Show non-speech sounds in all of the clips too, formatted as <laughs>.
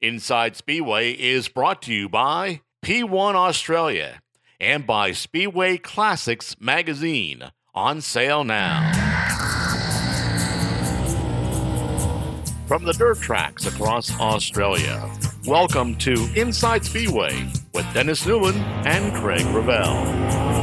Inside Speedway is brought to you by P1 Australia and by Speedway Classics magazine on sale now. From the dirt tracks across Australia, welcome to Inside Speedway with Dennis Newman and Craig Ravel.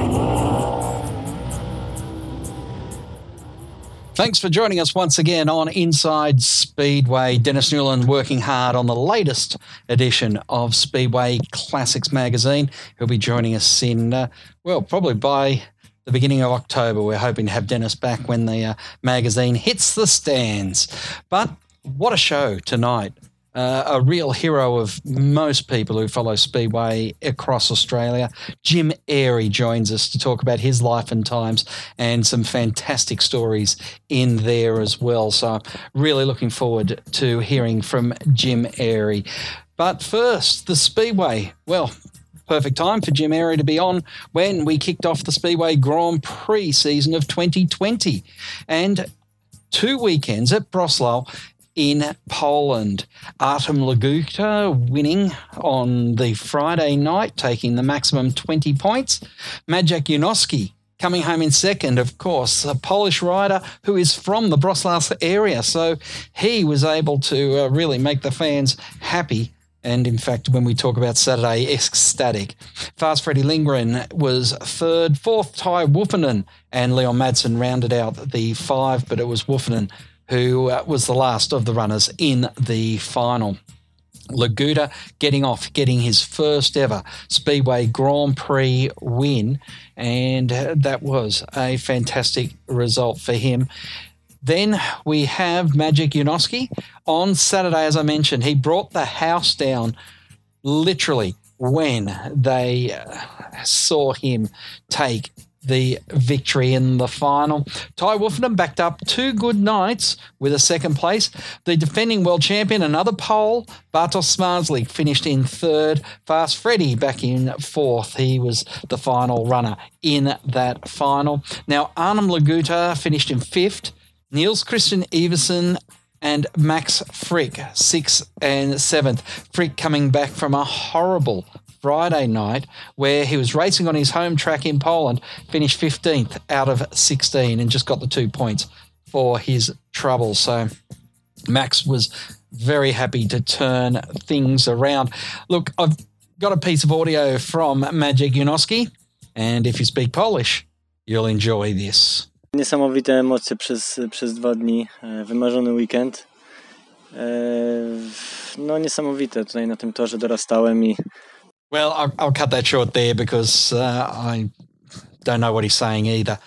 Thanks for joining us once again on Inside Speedway. Dennis Newland working hard on the latest edition of Speedway Classics magazine. He'll be joining us in, uh, well, probably by the beginning of October. We're hoping to have Dennis back when the uh, magazine hits the stands. But what a show tonight uh, a real hero of most people who follow Speedway across Australia. Jim Airey joins us to talk about his life and times and some fantastic stories in there as well. So, really looking forward to hearing from Jim Airey. But first, the Speedway. Well, perfect time for Jim Airey to be on when we kicked off the Speedway Grand Prix season of 2020. And two weekends at Breslau in Poland. Artem Laguta winning on the Friday night, taking the maximum 20 points. Maciej Janowski coming home in second, of course, a Polish rider who is from the Broslas area. So he was able to uh, really make the fans happy. And in fact, when we talk about Saturday, ecstatic. Fast Freddie Lindgren was third, fourth, Tai Woffinden, and Leon Madsen rounded out the five, but it was Woffinden who uh, was the last of the runners in the final. Laguta getting off, getting his first ever Speedway Grand Prix win, and that was a fantastic result for him. Then we have Magic Janowski on Saturday, as I mentioned. He brought the house down literally when they uh, saw him take the victory in the final. Tai Woffinden backed up two good nights with a second place. The defending world champion, another pole, Bartosz Zmarzlik finished in third. Fast Freddy back in fourth. He was the final runner in that final. Now, Artem Laguta finished in fifth. Niels Kristian Iversen and Max Fricke, sixth and seventh. Fricke coming back from a horrible Friday night, where he was racing on his home track in Poland, finished 15th out of 16 and just got the two points for his trouble. So Max was very happy to turn things around. Look, I've got a piece of audio from Magic Janowski, and if you speak Polish, you'll enjoy this. Niesamowite emocje przez, przez dwa dni, wymarzony weekend. No niesamowite, tutaj na tym torze dorastałem i Well, I'll, I'll cut that short there because uh, I don't know what he's saying either.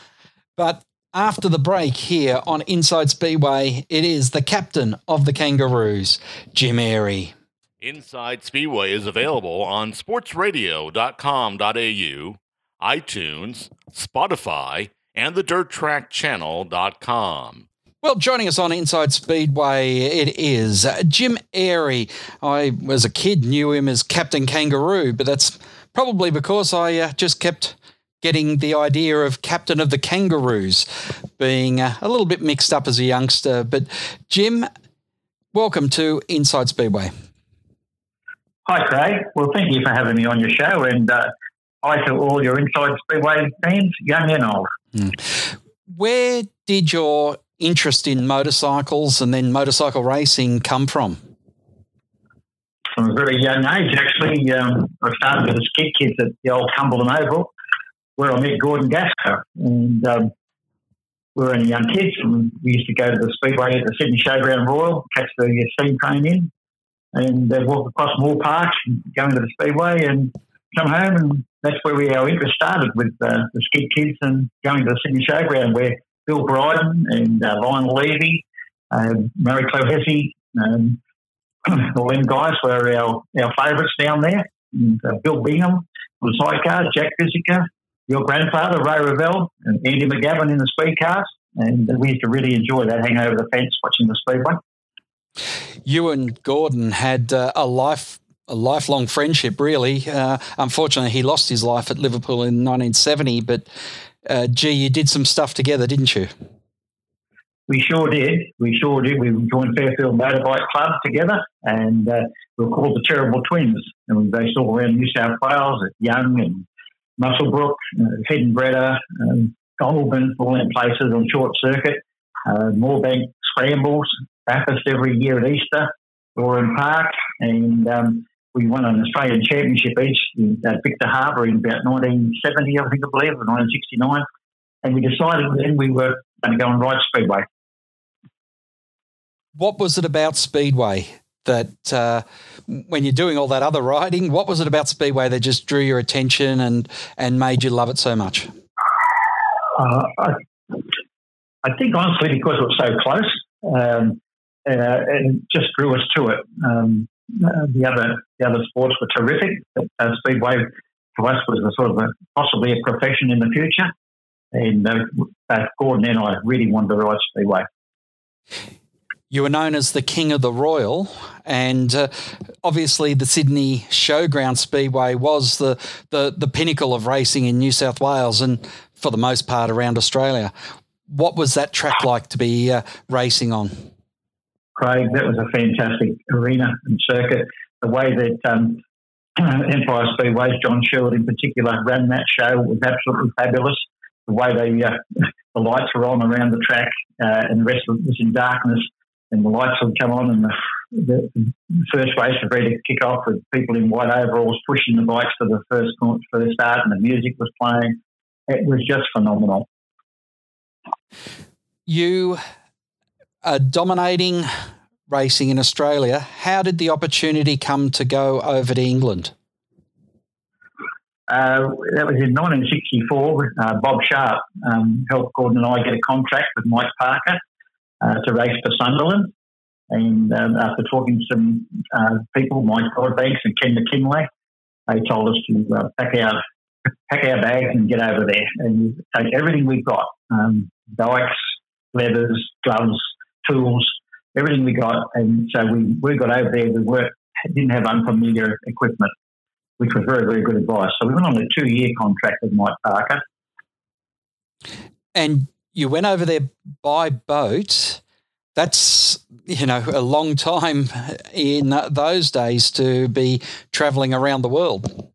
But after the break here on Inside Speedway, it is the captain of the Kangaroos, Jim Airey. Inside Speedway is available on sportsradio.com.au, iTunes, Spotify, and the dirttrackchannel.com. Well, joining us on Inside Speedway, it is Jim Airey. I, as a kid, knew him as Captain Kangaroo, but that's probably because I uh, just kept getting the idea of Captain of the Kangaroos being uh, a little bit mixed up as a youngster. But, Jim, welcome to Inside Speedway. Hi, Craig. Well, thank you for having me on your show, and uh, hi to all your Inside Speedway fans, young and old. Mm. Where did your interest in motorcycles and then motorcycle racing come from? From a very young age, actually. Um, I started with the skid kids at the old Cumberland Oval, where I met Gordon Guasco. And um, we were only young kids, and we used to go to the speedway at the Sydney Showground Royal, catch the steam train in, and uh, walk across Moore Park, and go into the speedway, and come home. And that's where we our interest started with uh, the skid kids and going to the Sydney Showground, where Bill Bryden and uh, Levy, uh, Murray Clohessy, um, <clears throat> all them guys were our, our favourites down there. And, uh, Bill Bingham was sidecar, Jack Physica, your grandfather, Ray Ravel, and Andy McGavin in the speed cars. And we used to really enjoy that hang over the fence watching the speedway. You and Gordon had uh, a life a lifelong friendship, really. Uh, unfortunately, he lost his life at Liverpool in 1970, but uh, gee, you did some stuff together, didn't you? we sure did. We sure did. We joined Fairfield Motorbike Club together, and uh, we were called the Terrible Twins. And we raced all around New South Wales at Young and Muswellbrook, uh, Heddon Greta, um, Goulburn, all in places on short circuit. Uh, Moorebank scrambles, Bathurst every year at Easter, Oran Park, and um, we won an Australian Championship each at Victor Harbor in about 1970, I think I believe, or 1969. And we decided then we were going to go and ride Speedway. What was it about Speedway that, uh, when you're doing all that other riding, what was it about Speedway that just drew your attention and, and made you love it so much? Uh, I, I, think honestly because it was so close um, uh, and just drew us to it. Um, uh, the other the other sports were terrific, uh, speedway for us was a sort of a, possibly a profession in the future. And uh, Gordon and I really wanted to ride speedway. You were known as the King of the Royal, and uh, obviously the Sydney Showground Speedway was the, the the pinnacle of racing in New South Wales and for the most part around Australia. What was that track like to be uh, racing on? Craig. That was a fantastic arena and circuit. The way that um, <clears throat> Empire Speedways, John Sherwood in particular, ran that show was absolutely fabulous. The way they, uh, <laughs> the lights were on around the track uh, and the rest of it was in darkness, and the lights would come on, and the, the, first race was ready to kick off with people in white overalls pushing the bikes for the first the start, and the music was playing. It was just phenomenal. You uh, dominating racing in Australia. How did the opportunity come to go over to England? Uh, that was in 1964. Uh, Bob Sharp um, helped Gordon and I get a contract with Mike Parker uh, to race for Sunderland. And um, after talking to some uh, people, Mike Broadbanks and Ken McKinlay, they told us to uh, pack our pack our bags and get over there and take everything we've got: um, bikes, leathers, gloves, tools, everything we got. And so we, we got over there, we were, didn't have unfamiliar equipment, which was very, very good advice. So we went on a two year contract with Mike Parker. And you went over there by boat. That's, you know, a long time in those days to be travelling around the world.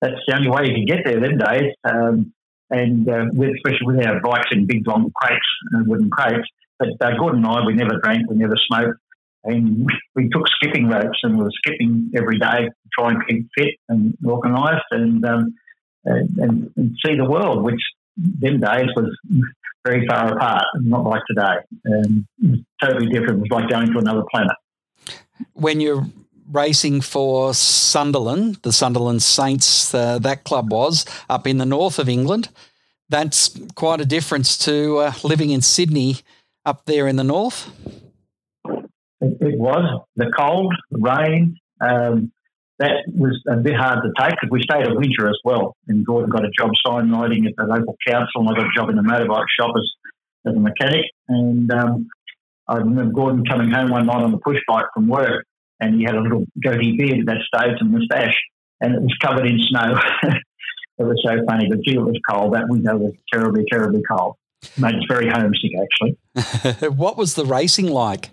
That's the only way you could get there them days. Um, and uh, with, especially with our bikes in big long crates, uh, wooden crates, but uh, Gordon and I, we never drank, we never smoked, and <laughs> we took skipping ropes and we were skipping every day to try and keep fit and organised and, um, and, and, see the world, which them days was <laughs> very far apart, not like today. Um, totally different. It was like going to another planet. When you're racing for Sunderland, the Sunderland Saints, uh, that club was up in the north of England. That's quite a difference to uh, living in Sydney up there in the north? It, was the cold, the rain. Um, that was a bit hard to take because we stayed a winter as well. And Gordon got a job sign writing at the local council, and I got a job in the motorbike shop as, as a mechanic. And um, I remember Gordon coming home one night on the push bike from work, and he had a little goatee beard at that stage and moustache, and it was covered in snow. <laughs> it was so funny. But gee, it was cold. That window was terribly, terribly cold made us very homesick, actually. <laughs> what was the racing like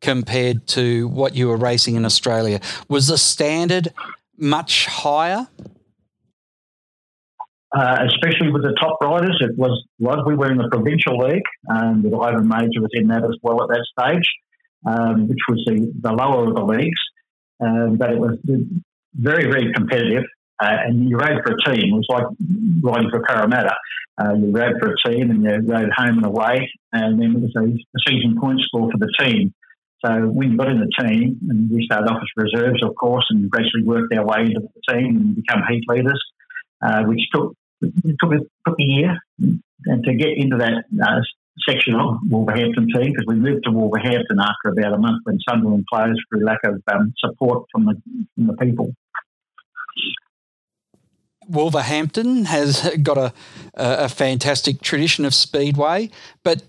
compared to what you were racing in Australia? Was the standard much higher? Uh, especially with the top riders, it was was we were in the provincial league, and um, Ivan Mauger was in that as well at that stage, um, which was the, the lower of the leagues. Um, but it was very very competitive, uh, and you rode for a team. It was like riding for Parramatta. Uh, you rode for a team and you rode home and away, and then it was a, a season point score for the team. So when you got in the team, and we started off as reserves, of course, and gradually worked our way into the team and become heat leaders, uh, which took took, it took a year and to get into that uh, section of Wolverhampton team because we moved to Wolverhampton after about a month when Sunderland closed for lack of um, support from the from the people. Wolverhampton has got a, a, fantastic tradition of speedway, but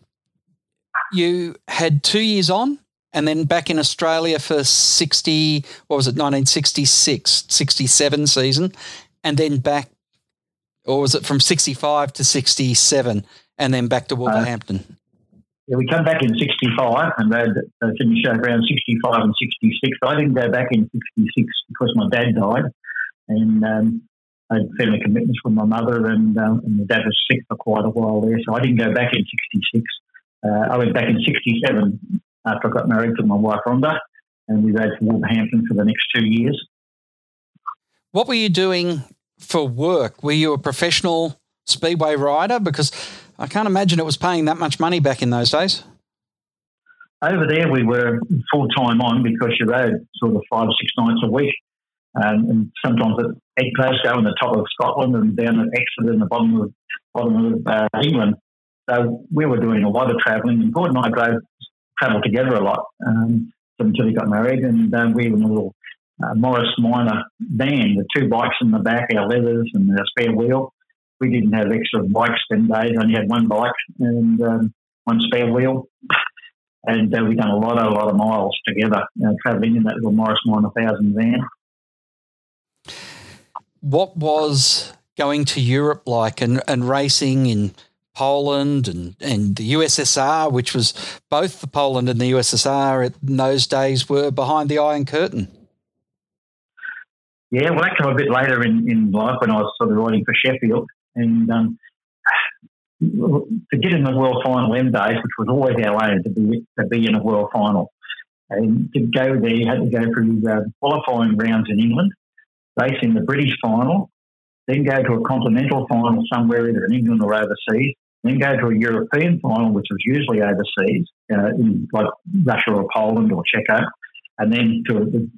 you had two years on and then back in Australia for 60, what was it, 1966, 67 season, and then back, or was it from 65 to 67 and then back to uh, Wolverhampton? Yeah, we come back in 65 and they uh, finished around 65 and 66. I didn't go back in 66 because my dad died and um, I had family commitments with my mother and, um, and my dad was sick for quite a while there. So I didn't go back in 66. Uh, I went back in 67 after I got married to my wife Rhonda and we rode for Wolverhampton for the next two years. What were you doing for work? Were you a professional speedway rider? Because I can't imagine it was paying that much money back in those days. Over there, we were full time on because you rode sort of five or six nights a week. Um, and sometimes at Glasgow in the top of Scotland and down at Exeter in the bottom of, bottom of uh, England. So we were doing a lot of travelling, and Gordon and I drove, travelled together a lot um, until we got married, and um, we were in a little uh, Morris Minor van with two bikes in the back, our leathers and our spare wheel we didn't have extra bikes then days. Only had one bike and um, one spare wheel. And uh, we done a lot, a lot of miles together, know, travelling in that little Morris Minor thousand van. What was going to Europe like and, and racing in Poland and, and the USSR, which was both the Poland and the USSR in those days were behind the Iron Curtain? Yeah, well, that came a bit later in, in life when I was sort of riding for Sheffield and um, to get in the world final them days, which was always our aim to be to be in a world final. And to go there, you had to go through uh, qualifying rounds in England, race in the British final, then go to a continental final somewhere either in England or overseas, then go to a European final, which was usually overseas, uh, in like Russia or Poland or Czechia, and then to the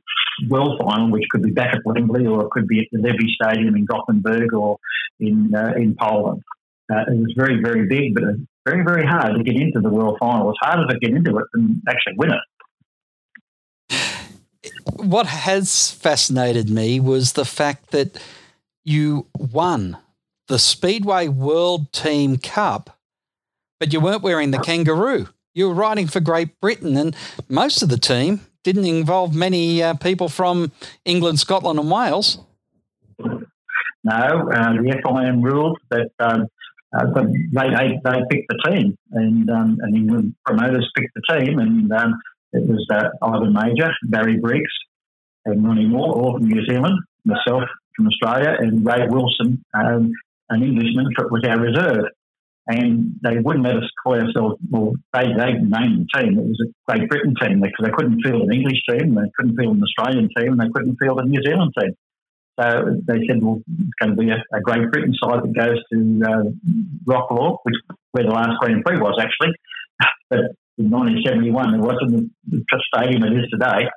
world final, which could be back at Wembley or it could be at the Ullevi Stadium in Gothenburg or in uh, in Poland. Uh, it was very, very big, but very, very hard to get into the world final. It's harder to get into it than actually win it. What has fascinated me was the fact that you won the Speedway World Team Cup, but you weren't wearing the kangaroo. You were riding for Great Britain, and most of the team didn't involve many uh, people from England, Scotland, and Wales. No, uh, the FIM ruled that um, uh, they, they, they picked the team, and um, and England promoters picked the team, and um, it was uh, Ivan Mauger, Barry Briggs, and Ronnie Moore, all from New Zealand, myself from Australia, and Ray Wilson, um, an Englishman, was our reserve and they wouldn't let us call ourselves. Well, they they named the team. It was a Great Britain team because they couldn't field an English team, they couldn't field an Australian team, and they couldn't field a New Zealand team. So they said, well, it's going to be a, a Great Britain side that goes to uh, Rocklaw, which where the last Grand Prix was actually. <laughs> but in 1971, it wasn't the, the stadium it is today.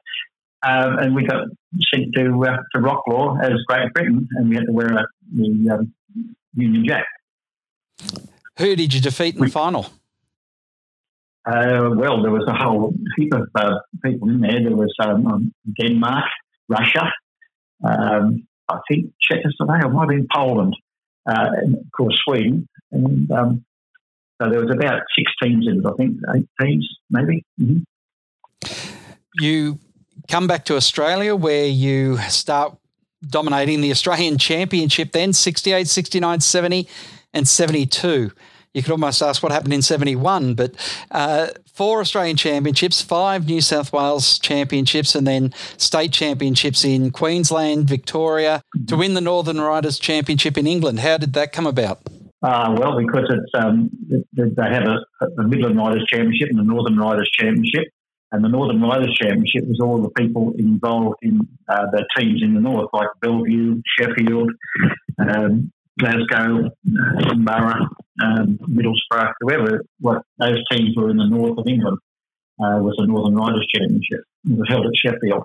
Um, and we got sent to uh, to Rocklaw as Great Britain, and we had to wear a, the um, Union Jack. Who did you defeat in the final? Uh, well, there was a whole heap of uh, people in there. There was um, um Denmark, Russia, um, I think Czechoslovakia, might have been Poland, uh, and of course Sweden. And um, so there was about six teams in it, I think, eight teams maybe. Mm-hmm. You come back to Australia where you start dominating the Australian Championship then, 68, 69, 70 and 72 you could almost ask what happened in 71, but uh, four Australian championships, five New South Wales championships, and then state championships in Queensland, Victoria, to win the Northern Riders Championship in England. How did that come about? Uh, well, because it's um, they have a, a Midland Riders Championship and the Northern Riders Championship, and the Northern Riders Championship was all the people involved in uh, the teams in the north, like Bellevue, Sheffield, um, Glasgow, Edinburgh, um, Middlesbrough, whoever, what those teams were in the north of England, uh, was the Northern Riders Championship. It was held at Sheffield.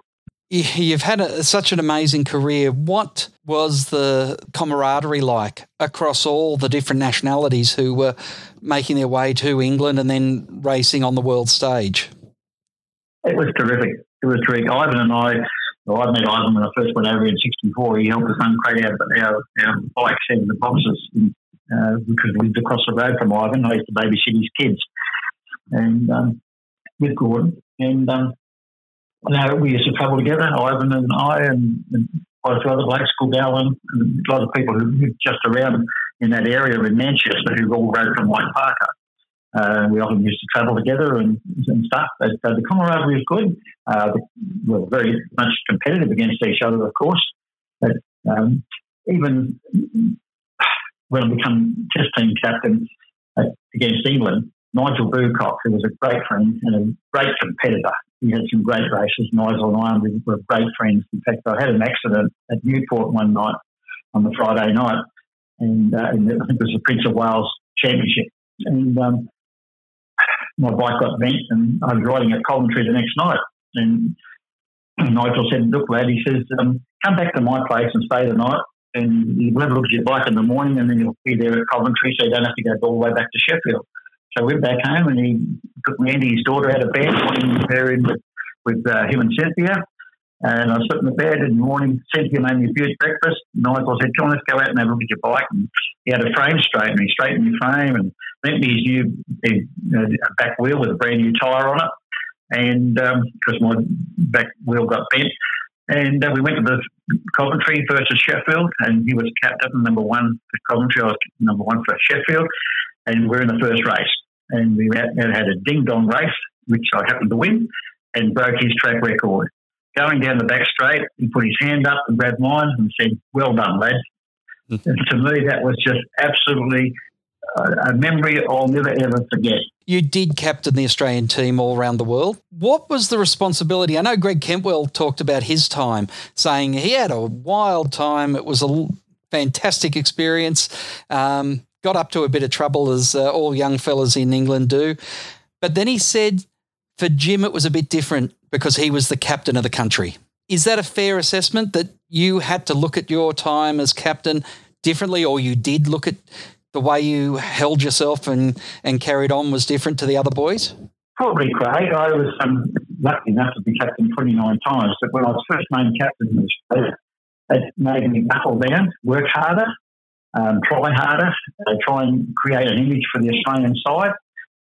You've had a, such an amazing career. What was the camaraderie like across all the different nationalities who were making their way to England and then racing on the world stage? It was terrific. It was terrific. Ivan and I well, I met Ivan when I first went over in '64. He helped us uncrate our, our, our bikes out of the boxes uh, because we lived across the road from Ivan. I used to babysit his kids and um, with Gordon. And um, you we used to travel together, Ivan and I, and, and quite a few other blokes, and a lot of people who lived just around in that area in Manchester who all rode from White Parker. Uh, we often used to travel together and, and stuff. But uh, the camaraderie was good. Uh, we were very much competitive against each other, of course. But um, even when I became test team captain against England, Nigel Boocock, who was a great friend and a great competitor, he had some great races. Nigel and I we were great friends. In fact, I had an accident at Newport one night on the Friday night, and, uh, and I think it was the Prince of Wales Championship. And um, my bike got bent, and I was riding at Coventry the next night. And Nigel said, "Look, lad," he says, um, "come back to my place and stay the night." And you'll have a look at your bike in the morning, and then you'll be there at Coventry, so you don't have to go all the way back to Sheffield. So I went back home and he took me and his daughter out of bed, wanting her in with, with uh, him and Cynthia. And I sat in the bed in the morning. Cynthia made me a huge breakfast. Michael said, John, let's go out and have a look at your bike. And he had a frame straightener. He straightened the frame and lent me his new his, uh, back wheel with a brand new tyre on it. And because um, my back wheel got bent. And uh, we went to the Coventry versus Sheffield, and he was captain number one for Coventry. I was number one for Sheffield, and we're in the first race and we had, had a ding dong race, which I happened to win, and broke his track record. Going down the back straight, he put his hand up and grabbed mine and said, Well done, lad. and to me, that was just absolutely a memory I'll never ever forget. You did captain the Australian team all around the world. What was the responsibility? I know Greg Kentwell talked about his time, saying he had a wild time. It was a fantastic experience. Um, got up to a bit of trouble, as uh, all young fellas in England do. But then he said for Jim, it was a bit different because he was the captain of the country. Is that a fair assessment that you had to look at your time as captain differently, or you did look at the way you held yourself and, and carried on was different to the other boys? Probably, Craig. I was um, lucky enough to be captain 29 times, but when I was first named captain in Australia, it made me buckle down, work harder, um, try harder, uh, try and create an image for the Australian side.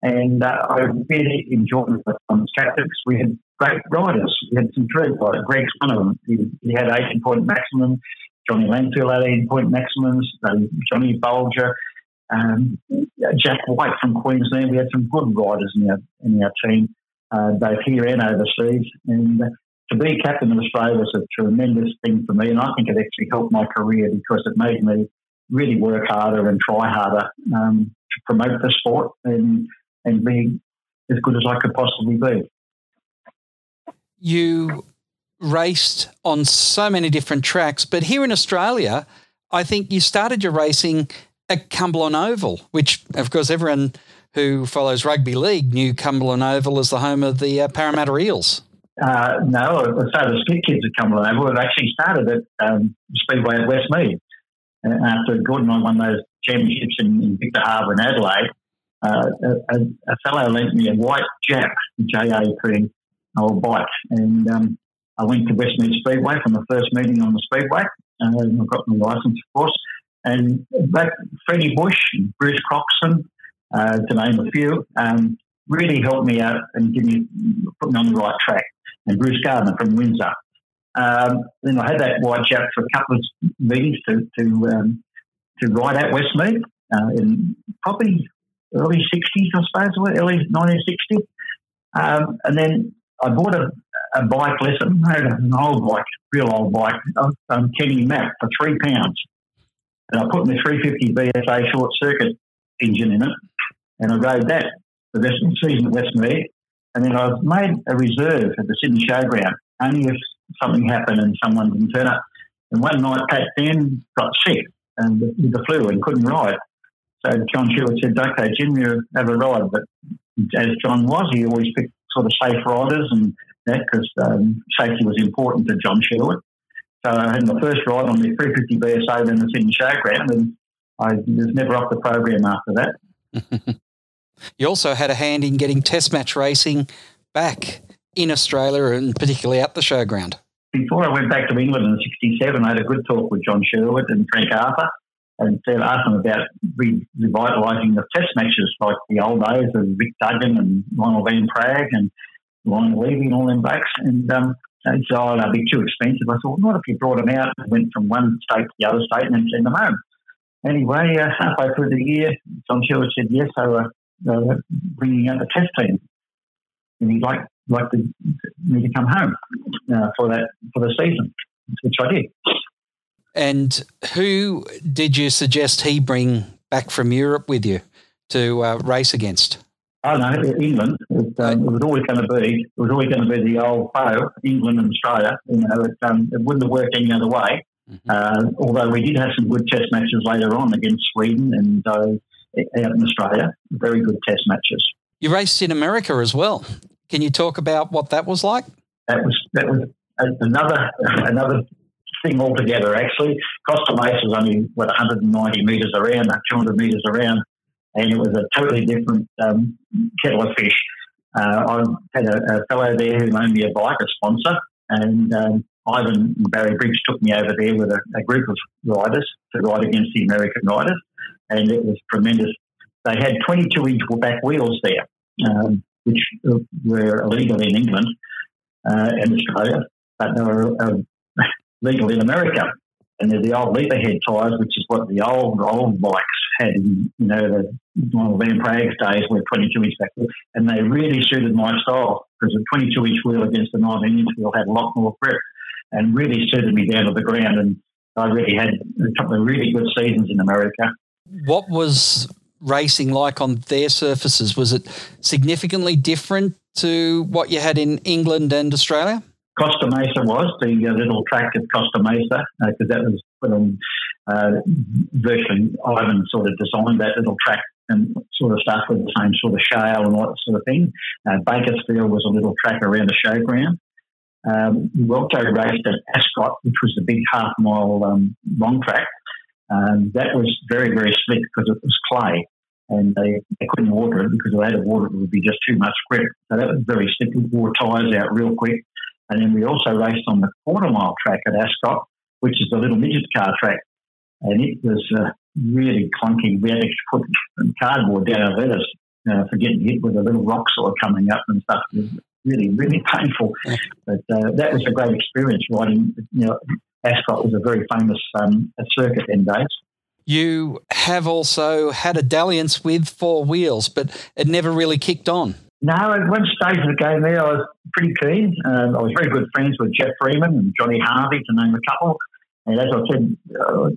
And uh, I really enjoyed it on captains. We had great riders. We had some great riders. Greg's one of them. He, he had 18 point maximum. Johnny Langfield had 18 point maximums. Uh, Johnny Boulger, Um, Jack White from Queensland. We had some good riders in our, in our team, uh, both here and overseas. And uh, to be captain of Australia was a tremendous thing for me. And I think it actually helped my career because it made me really work harder and try harder um, to promote the sport and and be as good as I could possibly be. You raced on so many different tracks, but here in Australia, I think you started your racing at Cumberland Oval, which, of course, everyone who follows rugby league knew Cumberland Oval as the home of the uh, Parramatta Eels. Uh, no, so the Skid Kids at Cumberland Oval. It actually started at um, Speedway at Westmead after Gordon I won those championships in, in Victor Harbor and Adelaide, uh, a, a, fellow lent me a white Jap JAP old bike, and um, I went to Westmead Speedway from the first meeting on the Speedway. and I got my license, of course, and that Freddie Bush, and Bruce Croxon, uh, to name a few, um, really helped me out and give me put me on the right track. And Bruce Gardner from Windsor, um, then I had that white Jap for a couple of meetings to to, um, to ride at Westmead uh, in probably early 60s, I suppose, early 1960. Um, and then I bought a, a bike lesson, I had an old bike, real old bike, um, Kenny Mack for three pounds. And I put my 350 BSA short circuit engine in it, and I rode that the rest of the season at Westmead. And then I made a reserve at the Sydney Showground, only if something happened and someone didn't turn up. And one night, Pat Dan got sick and with the flu and couldn't ride. So John Sherwood said, "Okay, Jim, you have a ride." But as John was, he always picked sort of safe riders and that because um, safety was important to John Sherwood. So I had my first ride on the 350 BSA in the Sydney Showground, and I was never off the program after that. <laughs> you also had a hand in getting test match racing back in Australia and particularly at the showground? Before I went back to England in '67, I had a good talk with John Sherwood and Frank Arthur and said, asked them about re- revitalising the test matches like the old days of Vic Duggan and Lionel Van Praag and Lionel Levy and all them blacks. And um, they said, oh, they'll be too expensive. I thought, what if you brought them out and went from one state to the other state and then send them home? Anyway, uh, halfway through the year, John Sherwood said yes. So uh, uh, bringing out the test team, and he'd like like to, me to come home uh, for that for the season, which I did. And who did you suggest he bring back from Europe with you to uh, race against? Oh no, England. It, um, it was always going to be. It was always going to be the old foe, England and Australia. You know, it, um, it wouldn't have worked any other way. Mm-hmm. Uh, although we did have some good test matches later on against Sweden and uh, out in Australia, very good test matches. You raced in America as well. Can you talk about what that was like? That was that was another another thing altogether. Actually, Costa Mesa is only what 190 metres around, 200 metres around, and it was a totally different um, kettle of fish. Uh, I had a, a, fellow there who loaned me a bike, a sponsor, and um, Ivan Barry Briggs took me over there with a, a, group of riders to ride against the American riders, and it was tremendous. They had 22 inch back wheels there, um, which were illegal in England uh, and Australia, but they were uh, <laughs> legal in America. And they're the old leatherhead tyres, which is what the old old bikes had in, you know, the well, Van Praag's days were 22 inch back wheel. And they really suited my style because a 22 inch wheel against a 19 inch wheel had a lot more grip and really suited me down to the ground. And I really had a couple of really good seasons in America. What was racing like on their surfaces? Was it significantly different to what you had in England and Australia? Costa Mesa was the uh, little track at Costa Mesa because uh, that was on uh, virtually Ivan sort of designed that little track and sort of stuff with the same sort of shale and all that sort of thing. Uh, Bakersfield was a little track around the showground. Um, we also raced at Ascot, which was a big half mile um, long track. Um, that was very, very slick because it was clay and they, they couldn't water it because if they had to water it, it would be just too much grip. So that was very slick. We wore tyres out real quick. And then we also raced on the quarter mile track at Ascot, which is the little midget car track. And it was uh, really clunky. We had to put cardboard down our letters uh, for getting hit with a little rock sort of coming up and stuff. It was really, really <laughs> painful. But uh, that was a great experience riding. You know, Ascot was a very famous um, circuit in days. You have also had a dalliance with four wheels, but it never really kicked on. No, at one stage of the game there, I was pretty keen. Uh, I was very good friends with Jeff Freeman and Johnny Harvey, to name a couple. And as I said, uh,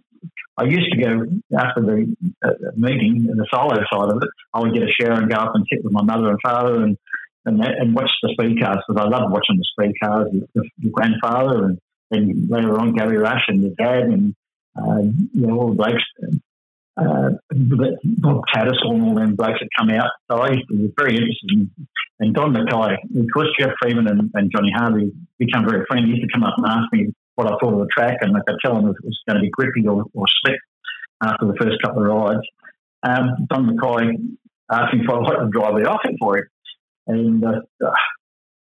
I used to go after the uh, meeting, the solo side of it. I would get a shower and go up and sit with my mother and father and and, that, and watch the speed cars because I love watching the speed cars. with your grandfather and then later on Garry Rush and the dad and uh, you know all the blokes uh, Bob Tattersall and all them blokes that come out. So I used to be very interested in, in Don Mackay. Of course, Jeff Freeman and, and Johnny Harvey become very friendly. He used to come up and ask me what I thought of the track, and I could tell him if it was going to be grippy or, or slick after the first couple of rides. Um, Don Mackay asked me if I'd like to drive the offing for him. And uh,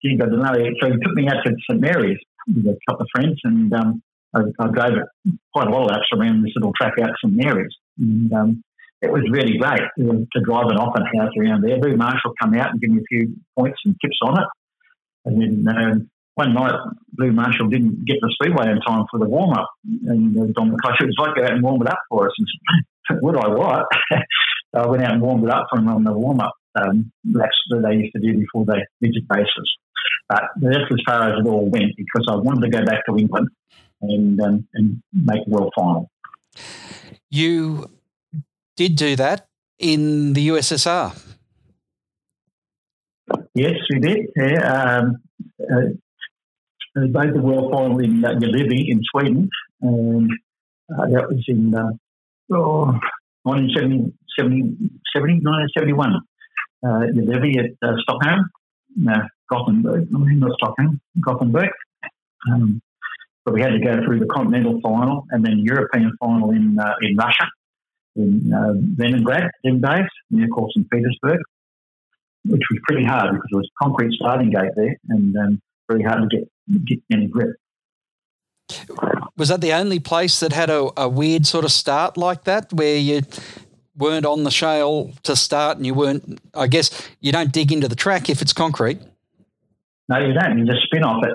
I don't know. So he took me out to St Mary's with a couple of friends, and um, I, I drove it quite a lot of laps around this little track out to St Mary's. And um, it was really great to drive an off house around there. Lou Marshall come out and give me a few points and tips on it. And then um, one night, Lou Marshall didn't get the speedway in time for the warm up. And uh, Don McCutcheon was like, go out and warm it up for us. And would I what? <laughs> I went out and warmed it up for him on the warm up um, laps that they used to do before the midget races. But that's as far as it all went because I wanted to go back to England and, um, and make a world final. You did do that in the USSR. Yes, we did. Yeah, um, uh, made the world final in uh, in Sweden. And uh, that was in uh, oh, 1970, 1971. Uh, at uh, Stockholm, uh, Gothenburg, I mean, not Stockholm, Gothenburg. Um, but we had to go through the continental final and then European final in uh, in Russia, in uh, Leningrad, them days, near course in Petersburg, which was pretty hard because there was a concrete starting gate there and um, very hard to get get any grip. Was that the only place that had a, a weird sort of start like that, where you weren't on the shale to start and you weren't? I guess you don't dig into the track if it's concrete. No, you don't. You just spin off it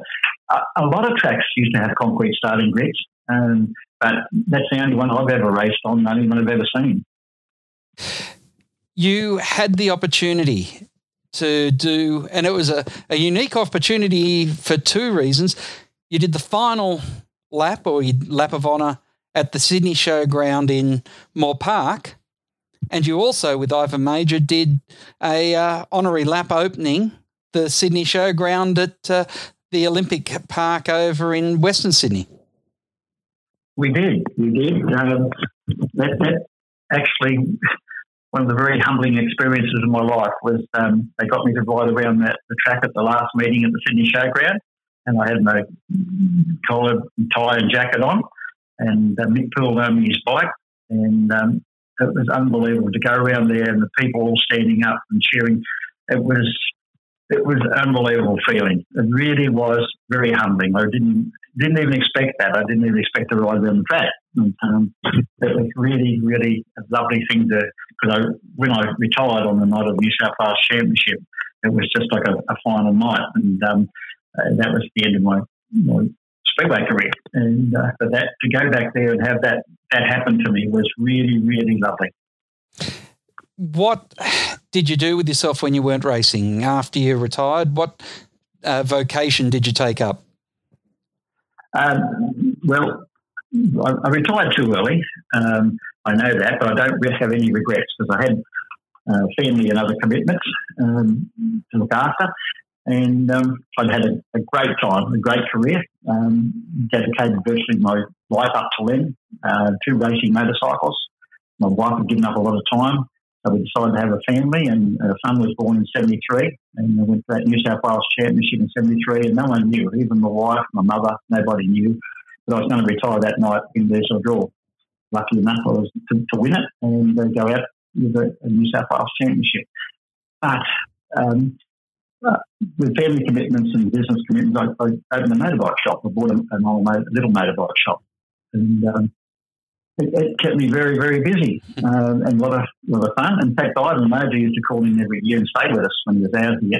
a, lot of tracks used to have concrete starting grids, um, but that's the only one I've ever raced on, the only one I've ever seen. you had the opportunity to do, and it was a, a unique opportunity for two reasons. You did the final lap or lap of honour at the Sydney Showground in Moore Park, and you also, with Ivan Mauger, did a uh, honorary lap opening the Sydney Showground at uh, the Olympic Park over in Western Sydney. We did, we did. Um, that, that actually one of the very humbling experiences of my life was um, they got me to ride around the, the, track at the last meeting at the Sydney Showground, and I had my collar, tie, and jacket on, and uh, Mick pulled over his bike, and um, it was unbelievable to go around there and the people all standing up and cheering. It was it was an unbelievable feeling. It really was very humbling. I didn't didn't even expect that. I didn't even expect to ride on the track. And, um, it was really, really a lovely thing to. Because when I retired on the night of the New South Wales Championship, it was just like a, a final night, and um, uh, that was the end of my, my speedway career. And uh, for that to go back there and have that that happen to me was really, really lovely. What did you do with yourself when you weren't racing after you retired? What uh, vocation did you take up? Um, well, I, I, retired too early. Um, I know that, but I don't have any regrets because I had uh, family and other commitments um, to look after. And um, I've had a, a, great time, a great career. Um, dedicated virtually my life up to then uh, to racing motorcycles. My wife had given up a lot of time, so we decided to have a family. And our son was born in '73, and I went to that New South Wales Championship in '73, and no one knew, even my wife, my mother, nobody knew that I was going to retire that night in Bearsville Draw. Lucky enough, I was to, to win it and uh, go out with a, a New South Wales Championship. But um, with family commitments and business commitments, I, I opened a motorbike shop. I bought a, a, little motorbike shop, and um, it, it, kept me very, very busy um, and a lot of, lot of fun. In fact, Ivan Mauger used to call in every year and stay with us when he was out here.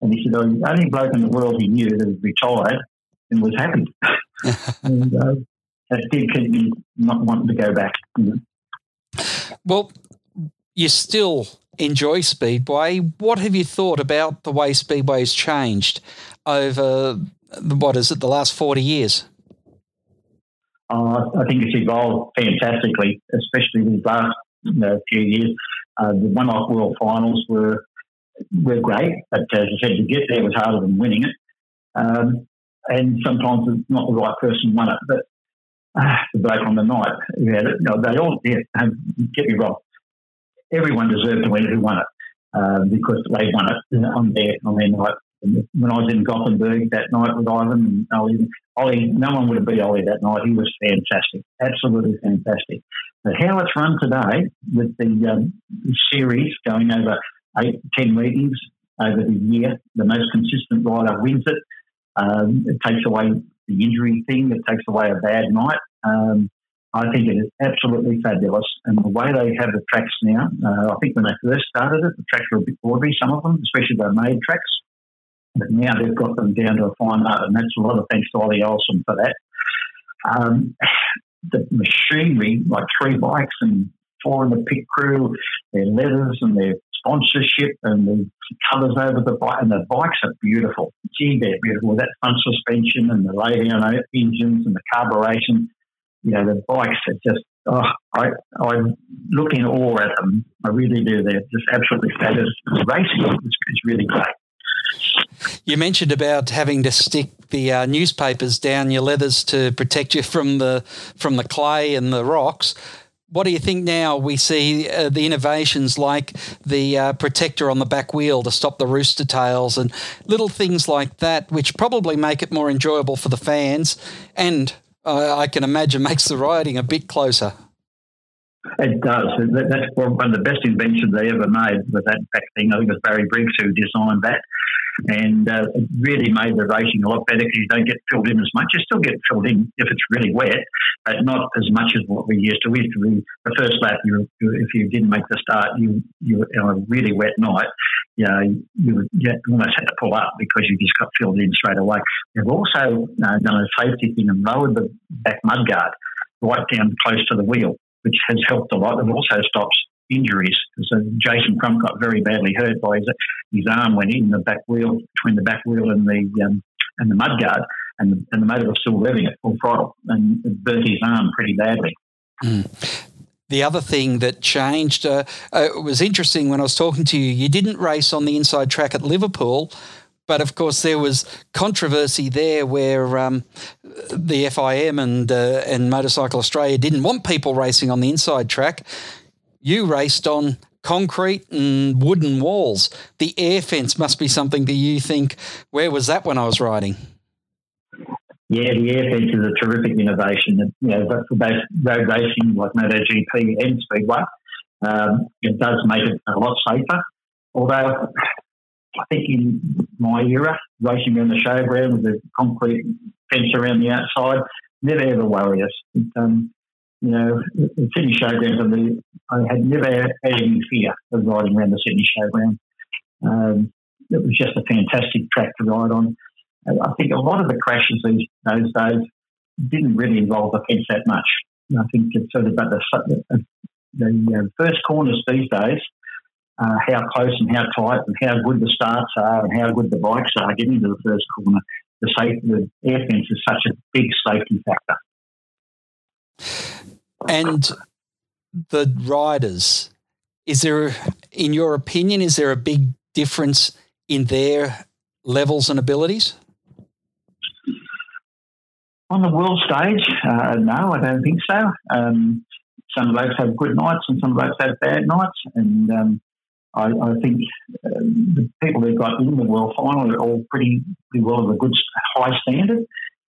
And he said, oh, the only bloke in the world he knew that had retired and was happy. <laughs> and uh, that did keep me not wanting to go back. You know. Well, you're still enjoy Speedway. What have you thought about the way Speedway's changed over what is it, the last 40 years? Uh, I think it's evolved fantastically, especially these last you know, few years. Uh, the one-off world finals were were great, but as I said, to get there was harder than winning it. Um, and sometimes it's not the right person won it, but uh, the bloke on the night, yeah, you know, they all yeah, get me wrong everyone deserved to win who won it uh, because they won it on their on their night. When I was in Gothenburg that night with Ivan and Ollie, Ollie, no one would have beat Ollie that night. He was fantastic, absolutely fantastic. But how it's run today with the um, series going over eight, ten meetings over the year, the most consistent rider wins it. Um, it takes away the injury thing. It takes away a bad night. Um, I think it is absolutely fabulous. And the way they have the tracks now, uh, I think when they first started it, the tracks were a bit ornery, some of them, especially the made tracks. But now they've got them down to a fine art, and that's a lot of thanks to Ollie Olsen for that. Um, the machinery, like three bikes and four in the pit crew, their letters and their sponsorship and the colours over the bike, and the bikes are beautiful. Gee, they're beautiful. That front suspension and the lay down engines and the carburation you know, the bikes are just, oh, I, I look in awe at them. I really do. They're just absolutely fabulous. Racing is, is really great. You mentioned about having to stick the uh, newspapers down your leathers to protect you from the from the clay and the rocks. What do you think now? We see uh, the innovations like the uh, protector on the back wheel to stop the rooster tails and little things like that, which probably make it more enjoyable for the fans and uh, I can imagine makes the riding a bit closer. It does. That's one of the best inventions they ever made with that thing. I think it was Barry Briggs who designed that. And uh, it really made the racing a lot better because you don't get filled in as much. You still get filled in if it's really wet, but not as much as what we used to. We used to be the first lap. You, if you didn't make the start, you you on a really wet night, you know, you, you almost had to pull up because you just got filled in straight away. They've also uh, done a safety thing and lowered the back mudguard right down close to the wheel which has helped a lot. It also stops injuries. So Jason Crump got very badly hurt by his, his arm went in the back wheel between the back wheel and the um, and the mudguard, and the, and the motor was still revving at full throttle and burnt his arm pretty badly. Mm. The other thing that changed uh, uh, was interesting when I was talking to you. You didn't race on the inside track at Liverpool, but of course there was controversy there where um, the FIM and uh, and Motorcycle Australia didn't want people racing on the inside track. You raced on concrete and wooden walls. The air fence must be something that you think. Where was that when I was riding? Yeah, the air fence is a terrific innovation. You know, for both road racing like MotoGP and Speedway, um, it does make it a lot safer. Although I think in my era, racing around the showground with a concrete fence around the outside never ever worried us. It, um, you know, the Sydney Showground, I had never had any fear of riding around the Sydney Showground. Um, it was just a fantastic track to ride on. I think a lot of the crashes these those days didn't really involve the fence that much. I think it's sort of about the, the, the uh, first corners these days, uh, how close and how tight and how good the starts are and how good the bikes are getting to the first corner. The, safe, the air fence is such a big safety factor. And the riders, is there, in your opinion, is there a big difference in their levels and abilities? On the world stage, uh, no, I don't think so. Um, some blokes have good nights and some blokes have bad nights, and um, I, I, think uh, the people who got in the world final are all pretty, pretty well of a good high standard.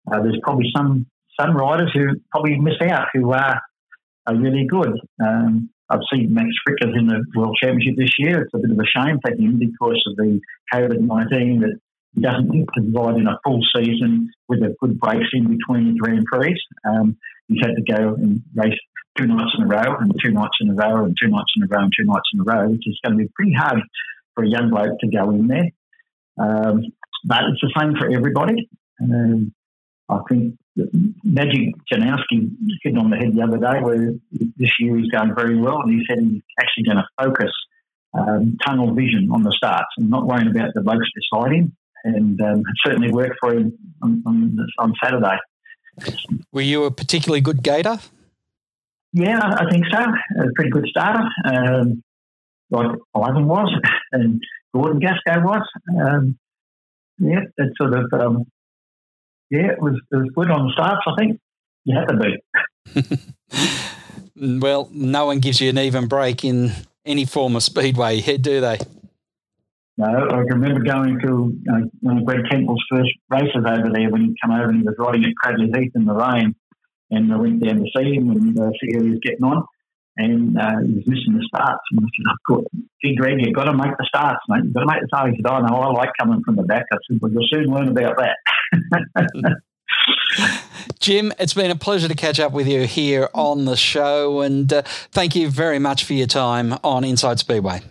Uh, there's probably some some riders who probably miss out who are are really good. Um, I've seen Max Fricke's in the World Championship this year. It's a bit of a shame for him because of the COVID 19 that he doesn't get to provide in a full season with a good breaks in between the Grand Prix. Um, he's had to go and race two nights in a row and two nights in a row and two nights in a row and two nights in a row, which is going to be pretty hard for a young bloke to go in there. Um, but it's the same for everybody. Um, I think Magic Janowski hit on the head the other day where this year he's going very well and he said he's actually going to focus um, tunnel vision on the starts and not worrying about the blokes beside him. And um, it certainly worked for him on, on, on, Saturday. Were you a particularly good gater? Yeah, I think so. A pretty good starter, um, like Ivan was, <laughs> and Gordon Guasco was. Um, yeah, it sort of um, yeah, it was it was good on the starts. I think you had to be. <laughs> well, no one gives you an even break in any form of speedway, here, do they? No, I can remember going to you know, one of Greg Temple's first races over there when he came over and he was riding at Cradley Heath in the rain, and I went down to see him and uh, see how he was getting on, and uh, he was missing the starts. And I said, oh, "Gee, Greg, you've got to make the starts, mate. You've got to make the starts." He said, "Oh no, I like coming from the back." I said, "Well, you'll soon learn about that." <laughs> Jim, it's been a pleasure to catch up with you here on the show, and uh, thank you very much for your time on Inside Speedway.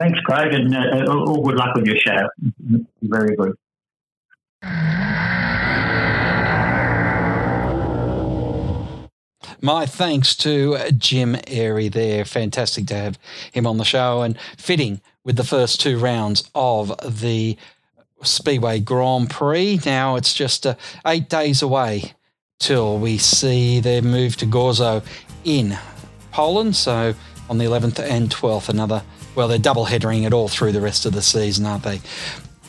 Thanks, Craig, and uh, all good luck with your show. Very good. My thanks to Jim Airey there. Fantastic to have him on the show and fitting with the first two rounds of the Speedway Grand Prix. Now it's just uh, eight days away till we see their move to Gorzów in Poland. So on the 11th and 12th, another, well, they're double headering it all through the rest of the season, aren't they?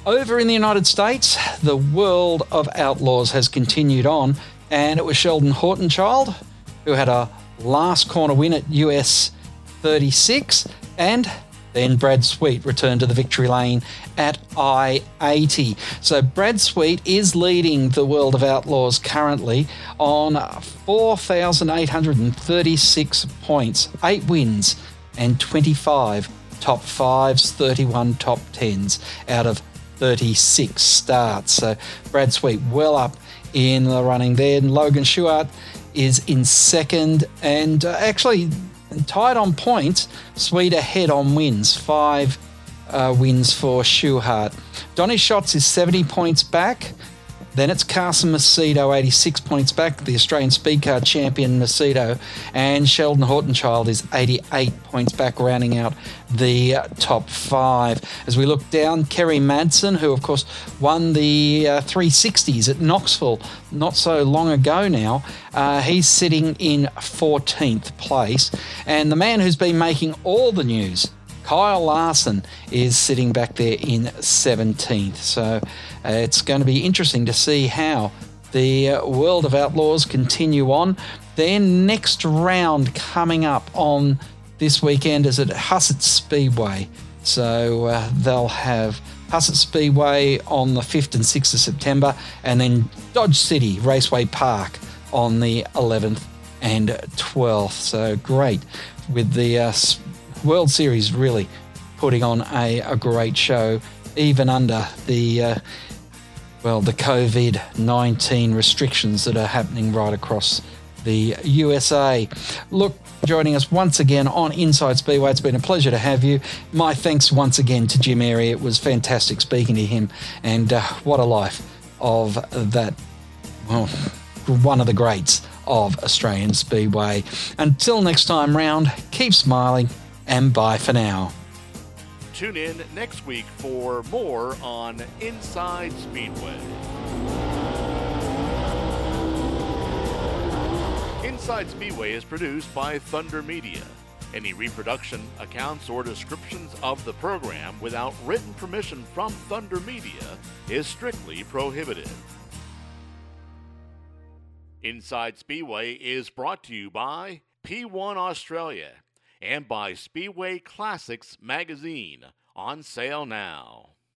Over in the United States, the world of outlaws has continued on, and it was Sheldon Haudenschild who had a last corner win at US 36 and then Brad Sweet returned to the victory lane at I 80. So Brad Sweet is leading the world of outlaws currently on 4,836 points, 8 wins, and 25 top fives, 31 top tens out of 36 starts. So Brad Sweet well up in the running there. And Logan Schuchart is in second and uh, actually tied on points. Sweet ahead on wins, five uh, wins for Schuchart. Donny Schatz is 70 points back. Then it's Carson Macedo, 86 points back, the Australian speed car champion Macedo, and Sheldon Haudenschild is 88 points back, rounding out the top five. As we look down, Kerry Madsen, who of course won the uh, 360s at Knoxville not so long ago now, uh, he's sitting in 14th place. And the man who's been making all the news, Kyle Larson, is sitting back there in 17th. So uh, it's going to be interesting to see how the uh, world of outlaws continue on. Their next round coming up on this weekend is at Huset's Speedway. So uh, they'll have Huset's Speedway on the 5th and 6th of September, and then Dodge City Raceway Park on the 11th and 12th. So great with the uh, World Series really putting on a, a great show, even under the. Uh, well, the COVID 19 restrictions that are happening right across the USA. Look, joining us once again on Inside Speedway. It's been a pleasure to have you. My thanks once again to Jim Airey. It was fantastic speaking to him, and uh, what a life of that, well, one of the greats of Australian Speedway. Until next time round, keep smiling and bye for now. Tune in next week for more on Inside Speedway. Inside Speedway is produced by Thunder Media. Any reproduction, accounts, or descriptions of the program without written permission from Thunder Media is strictly prohibited. Inside Speedway is brought to you by P1 Australia and by Speedway Classics magazine on sale now.